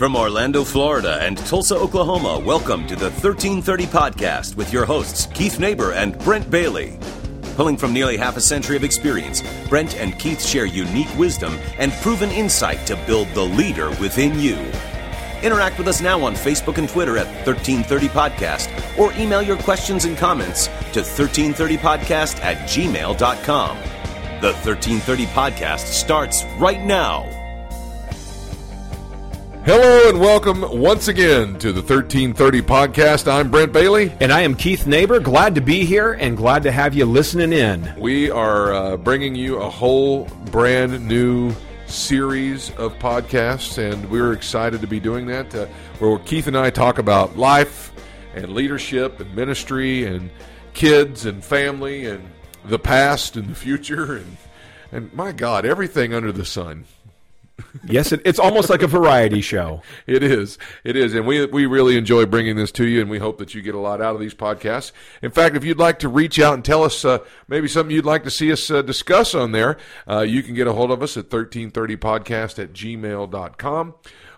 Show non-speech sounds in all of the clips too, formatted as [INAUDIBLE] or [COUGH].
From Orlando, Florida and Tulsa, Oklahoma, welcome to the 1330 Podcast with your hosts, Keith Neighbor and Brent Bailey. Pulling from nearly half a century of experience, Brent and Keith share unique wisdom and proven insight to build the leader within you. Interact with us now on Facebook and Twitter at 1330 Podcast or email your questions and comments to 1330podcast at gmail.com. The 1330 Podcast starts right now. Hello and welcome once again to the 1330 podcast. I'm Brent Bailey. And I am Keith Neighbor. Glad to be here and glad to have you listening in. We are uh, bringing you a whole brand new series of podcasts, and we're excited to be doing that. Uh, where Keith and I talk about life and leadership and ministry and kids and family and the past and the future and and my God, everything under the sun. Yes, it, it's almost like a variety show. [LAUGHS] It is. It is. And we, we really enjoy bringing this to you, and we hope that you get a lot out of these podcasts. In fact, if you'd like to reach out and tell us uh, maybe something you'd like to see us uh, discuss on there, uh, you can get a hold of us at 1330podcast at gmail.com.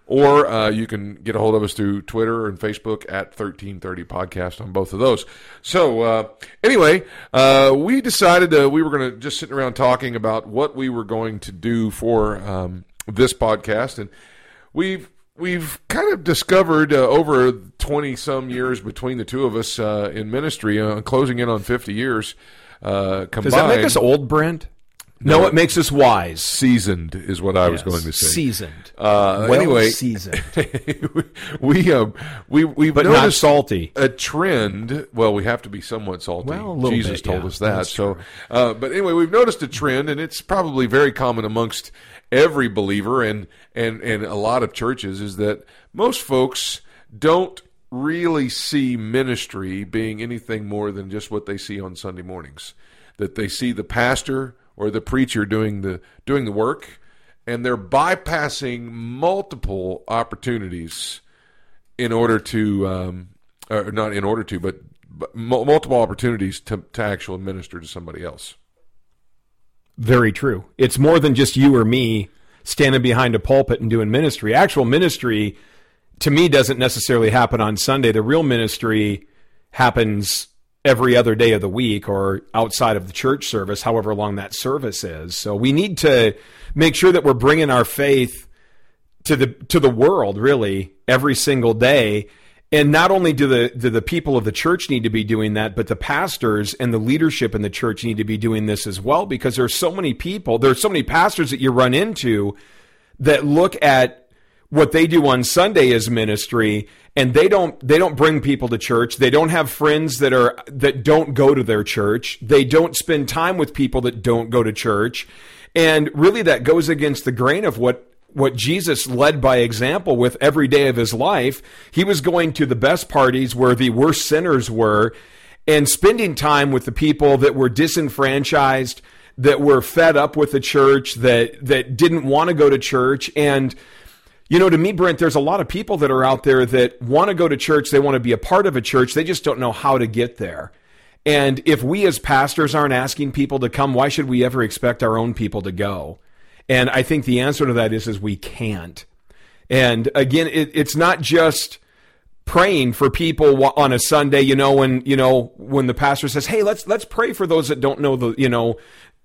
Or uh, you can get a hold of us through Twitter and Facebook at 1330 Podcast on both of those. So, uh, anyway, uh, we decided we were going to just sit around talking about what we were going to do for um, this podcast, and we've we've kind of discovered uh, over 20 some years between the two of us uh, in ministry, uh, closing in on 50 years uh, combined. Does that make us old, Brent? No, no, it makes us wise. Seasoned is what I yes, was going to say. Seasoned. Uh, well anyway, seasoned. [LAUGHS] we um we we but noticed salty. A trend. Well, we have to be somewhat salty. Well, Jesus bit, told yeah, us that. So, uh, but anyway, we've noticed a trend, and it's probably very common amongst every believer and and and a lot of churches is that most folks don't really see ministry being anything more than just what they see on Sunday mornings. That they see the pastor or the preacher doing the doing the work and they're bypassing multiple opportunities in order to um, or not in order to but, but multiple opportunities to, to actually minister to somebody else very true. It's more than just you or me standing behind a pulpit and doing ministry. Actual ministry, to me, doesn't necessarily happen on Sunday. The real ministry happens every other day of the week or outside of the church service, however long that service is. So we need to make sure that we're bringing our faith to the to the world really every single day and not only do the do the people of the church need to be doing that, but the pastors and the leadership in the church need to be doing this as well because there's so many people, there's so many pastors that you run into that look at what they do on Sunday as ministry and they don't they don't bring people to church. They don't have friends that are that don't go to their church. They don't spend time with people that don't go to church. And really that goes against the grain of what what Jesus led by example with every day of his life. He was going to the best parties where the worst sinners were and spending time with the people that were disenfranchised, that were fed up with the church, that that didn't want to go to church and you know, to me, Brent, there's a lot of people that are out there that want to go to church. They want to be a part of a church. They just don't know how to get there. And if we as pastors aren't asking people to come, why should we ever expect our own people to go? And I think the answer to that is, is we can't. And again, it, it's not just praying for people on a Sunday, you know, when, you know, when the pastor says, Hey, let's, let's pray for those that don't know the, you know,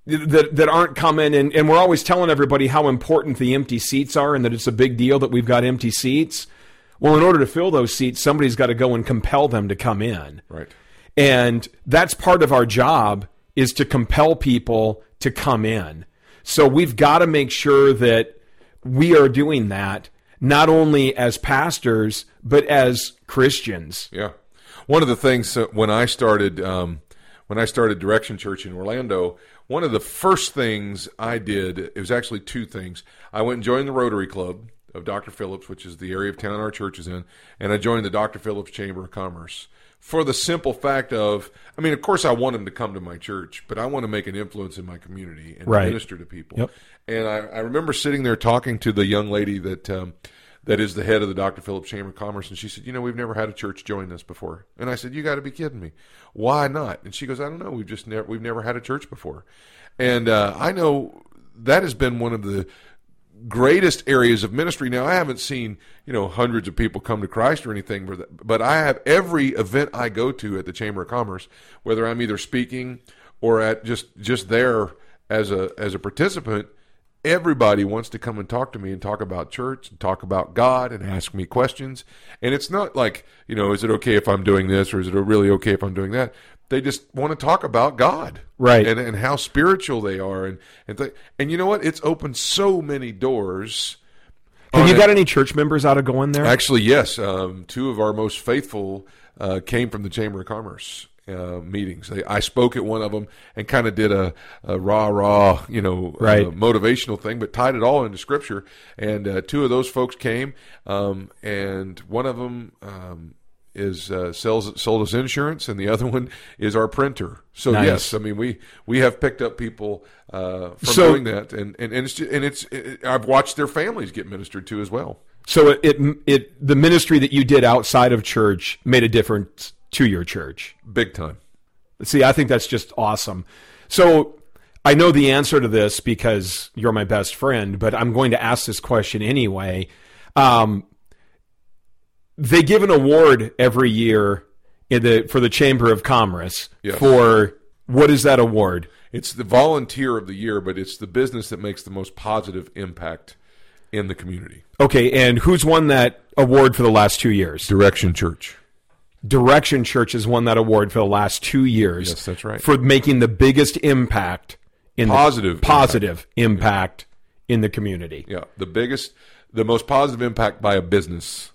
that, that aren't coming. And, and we're always telling everybody how important the empty seats are and that it's a big deal that we've got empty seats. Well, in order to fill those seats, somebody's got to go and compel them to come in. Right. And that's part of our job is to compel people to come in. So we've got to make sure that we are doing that not only as pastors but as Christians. Yeah, one of the things when I started um, when I started Direction Church in Orlando, one of the first things I did it was actually two things. I went and joined the Rotary Club of Dr. Phillips, which is the area of town our church is in, and I joined the Dr. Phillips Chamber of Commerce for the simple fact of, I mean, of course, I want them to come to my church, but I want to make an influence in my community and right. minister to people. Yep. And I, I, remember sitting there talking to the young lady that um, that is the head of the Dr. Phillips Chamber of Commerce, and she said, "You know, we've never had a church join this before." And I said, "You got to be kidding me! Why not?" And she goes, "I don't know. We've just never we've never had a church before." And uh, I know that has been one of the greatest areas of ministry. Now, I haven't seen you know hundreds of people come to Christ or anything, but I have every event I go to at the Chamber of Commerce, whether I'm either speaking or at just just there as a as a participant. Everybody wants to come and talk to me and talk about church and talk about God and ask me questions. And it's not like, you know, is it okay if I'm doing this or is it really okay if I'm doing that? They just want to talk about God, Right. And and how spiritual they are, and and th- and you know what? It's opened so many doors. Have you got any church members out of going there? Actually, yes. Um, two of our most faithful uh, came from the Chamber of Commerce uh, meetings. I spoke at one of them and kind of did a, a rah rah, you know, Right. uh, motivational thing, but tied it all into Scripture. And uh, two of those folks came, um, and one of them. Um, is uh, sells sold us insurance, and the [LAUGHS] other one is our printer. So Nice. yes, I mean we we have picked up people uh, from So- doing that, and and and it's and it's it, I've watched their families get ministered to as well. So it, it it the ministry that you did outside of church made a difference to your church. Big time. See, I think that's just awesome. So I know the answer to this because you're my best friend, but I'm going to ask this question anyway. Um, they give an award every year in the for the Chamber of Commerce Yes. for what is that award? It's the volunteer of the year, but it's the business that makes the most positive impact in the community. Okay, and who's won that award for the last two years? Direction Church. Direction Church has won that award for the last two years. Yes, that's right. For making the biggest impact in Positive the, positive impact in the community. Yeah, the biggest, the most positive impact by a business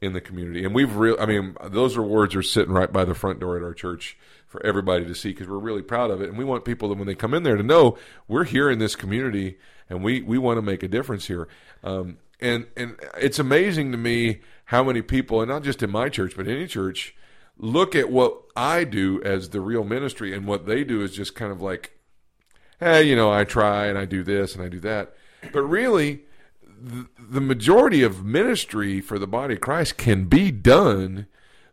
in the community, and we've real. I mean, those awards are sitting right by the front door at our church for everybody to see because we're really proud of it, and we want people that when they come in there to know we're here in this community and we we want to make a difference here. Um, and and it's amazing to me how many people, and not just in my church, but any church, look at what I do as the real ministry, and what they do is just kind of like hey, you know, I try and I do this and I do that. But really, the, majority of ministry for the body of Christ can be done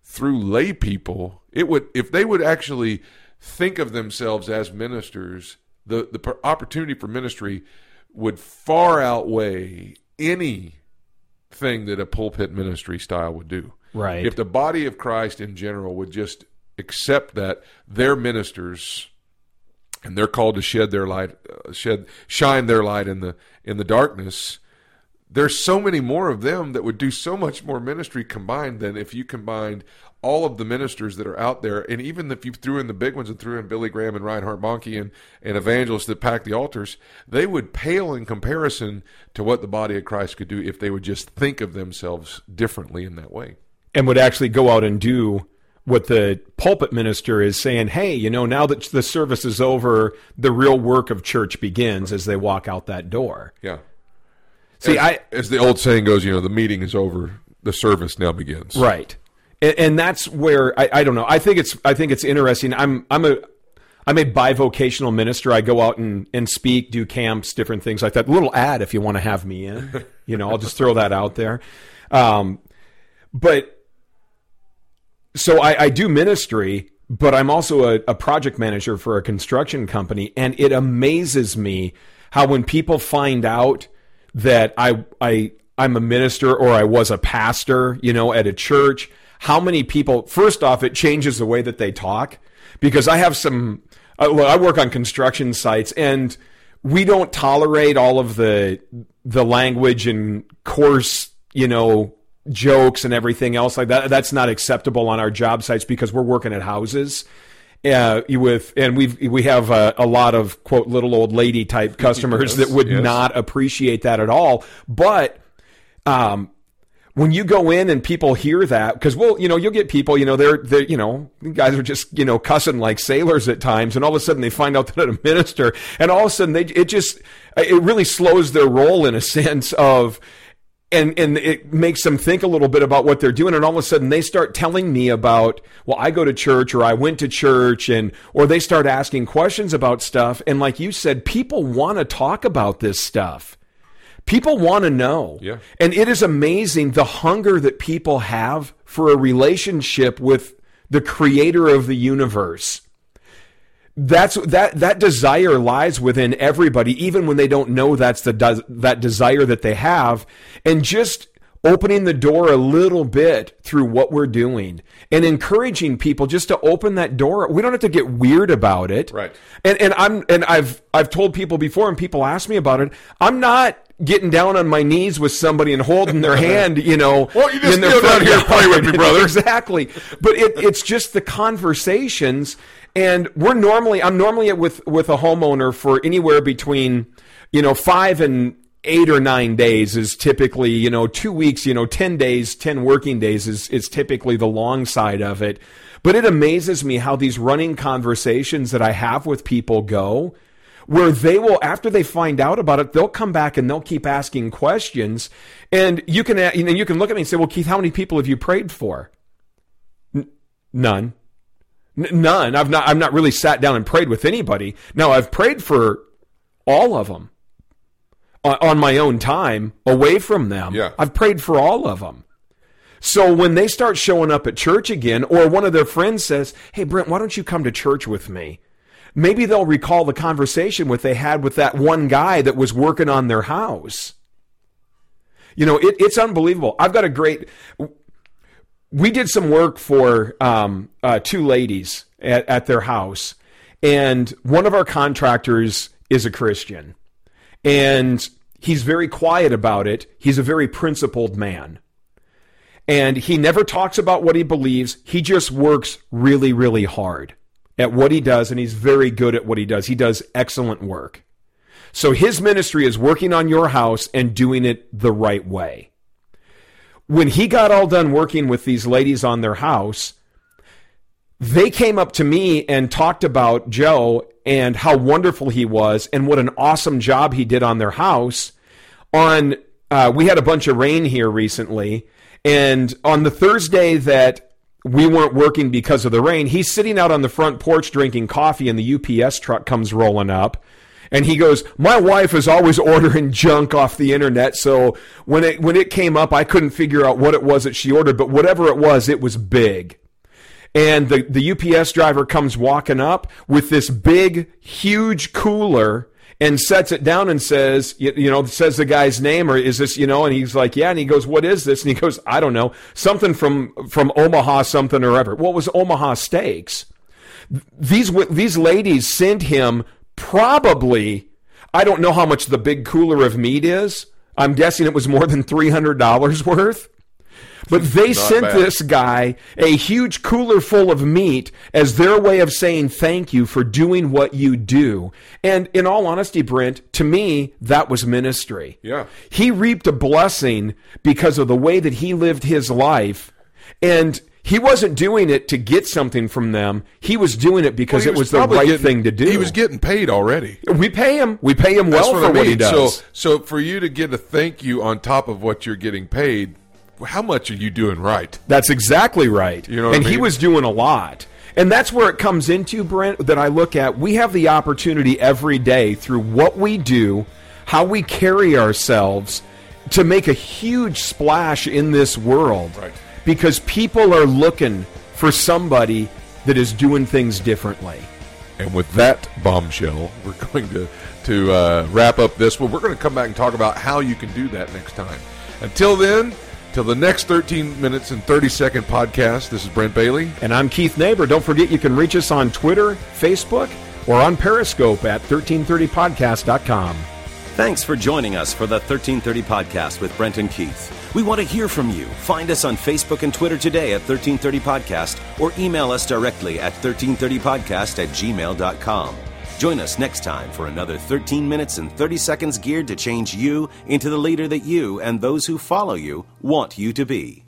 through lay people. It would, if they would actually think of themselves as ministers, the, the opportunity for ministry would far outweigh anything that a pulpit ministry style would do. Right. If the body of Christ in general would just accept that their ministers and they're called to shed their light uh, shed shine their light in the in the darkness there's so many more of them that would do so much more ministry combined than if you combined all of the ministers that are out there and even if you threw in the big ones and threw in Billy Graham and Reinhard Bonnke and, and evangelists that pack the altars they would pale in comparison to what the body of Christ could do if they would just think of themselves differently in that way. And would actually go out and do what the pulpit minister is saying, hey, you know, now that the service is over, the real work of church begins as they walk out that door. yeah. See, as, I as the old saying goes you know the meeting is over the service now begins. Right, and, and that's where I, I don't know. I think it's I think it's interesting. I'm I'm a I'm a bivocational minister. I go out and, and speak, do camps, different things like that. little ad if you want to have me in. You know, I'll just throw that out there. Um, but so I, I do ministry, but I'm also a, a project manager for a construction company, and it amazes me how when people find out that I I I'm a minister or I was a pastor, you know, at a church, how many people? First off, it changes the way that they talk because I have some. Uh, well, I work on construction sites and we don't tolerate all of the the language and coarse, you know, jokes and everything else like that. That's not acceptable on our job sites because we're working at houses. Uh, with and we we have a, a lot of quote little old lady type [LAUGHS] customers Yes, that would yes. not appreciate that at all. But um, when you go in and people hear that, because well, you know, you'll get people, you know, they're they're, you know, guys are just you know cussing like sailors at times, and all of a sudden they find out [LAUGHS] that a minister, and all of a sudden they it just it really slows their role in a sense of. And and it makes them think a little bit about what they're doing, and all of a sudden they start telling me about, well, I go to church or I went to church, and or they start asking questions about stuff, and like you said, people want to talk about this stuff. People want to know. Yeah. And it is amazing the hunger that people have for a relationship with the creator of the universe. that's that that desire lies within everybody even when they don't know that's the des- that desire that they have and just opening the door a little bit through what we're doing and encouraging people just to open that door we don't have to get weird about it Right. and and I'm and I've I've told people before and people ask me about it I'm not getting down on my knees with somebody and holding their hand, you know. [LAUGHS] Well, you just in their down here pray with me, [LAUGHS] brother. exactly. But it, it's just the conversations, and we're normally I'm normally with with a homeowner for anywhere between, you know, five and eight or nine days is typically you know two weeks you know 10 days 10 working days is, is typically the long side of it but it amazes me how these running conversations that i have with people go where they will after they find out about it they'll come back and they'll keep asking questions. And you can you know you can look at me and say well keith how many people have you prayed for? N- none. N- none. I've not i've not really sat down and prayed with anybody. Now i've prayed for all of them on, uh, on my own time away from them. Yeah. i've prayed for all of them so when they start showing up at church again, or one of their friends says, Hey, Brent, why don't you come to church with me? Maybe they'll recall the conversation what they had with that one guy that was working on their house. You know, it, it's unbelievable. I've got a great. We did some work for um, uh, two ladies at, at their house, and one of our contractors is a Christian, and he's very quiet about it. He's a very principled man and he never talks about what he believes. He just works really, really hard at what he does, and he's very good at what he does. He does excellent work. So his ministry is working on your house and doing it the right way. When he got all done working with these ladies on their house, they came up to me and talked about Joe and how wonderful he was and what an awesome job he did on their house. On uh, we had a bunch of rain here recently, and on the Thursday that we weren't working because of the rain, he's sitting out on the front porch drinking coffee, and the UPS truck comes rolling up. And he goes, "My wife is always [LAUGHS] ordering junk off the internet, so when it when it came up, I couldn't figure out what it was that she ordered, but whatever it was, it was big." And the, the UPS driver comes walking up with this big, huge cooler and sets it down and says, you, you know, says the guy's name or is this, you know, and he's like, yeah. And he goes, what is this? And he goes, I don't know, something from, from Omaha, something or ever. What was Omaha steaks? These, these ladies sent him probably, I don't know how much the big cooler of meat is. I'm guessing it was more than $300 worth. But they sent bad. this guy a huge cooler full of meat as their way of saying thank you for doing what you do. And in all honesty, Brent, to me, that was ministry. Yeah. He reaped a blessing because of the way that he lived his life. And he wasn't doing it to get something from them. He was doing it because He it was the right getting- thing to do. He was getting paid already. we pay him. We pay him well That's for I what he does. So, so for you to get a thank you on top of what you're getting paid, how much are you doing right? That's exactly right. You know and I he was doing a lot. And that's where it comes into, Brent, that I look at. We have the opportunity every day through what we do, how we carry ourselves, to make a huge splash in this world. Right. Because people are looking for somebody that is doing things differently. And with that bombshell, [LAUGHS] we're going to to uh, wrap up this one. We're going to come back and talk about how you can do that next time. Until then, till the next 13 minutes and 30 second podcast. This is Brent Bailey. And I'm Keith Neighbor. Don't forget you can reach us on Twitter, Facebook, or on Periscope at 1330podcast.com. Thanks for joining us for the 1330 podcast with Brent and Keith. We want to hear from you. Find us on Facebook and Twitter today at 1330 podcast or email us directly at 1330podcast at gmail.com. Join us next time for another 13 minutes and 30 seconds geared to change you into the leader that you and those who follow you want you to be.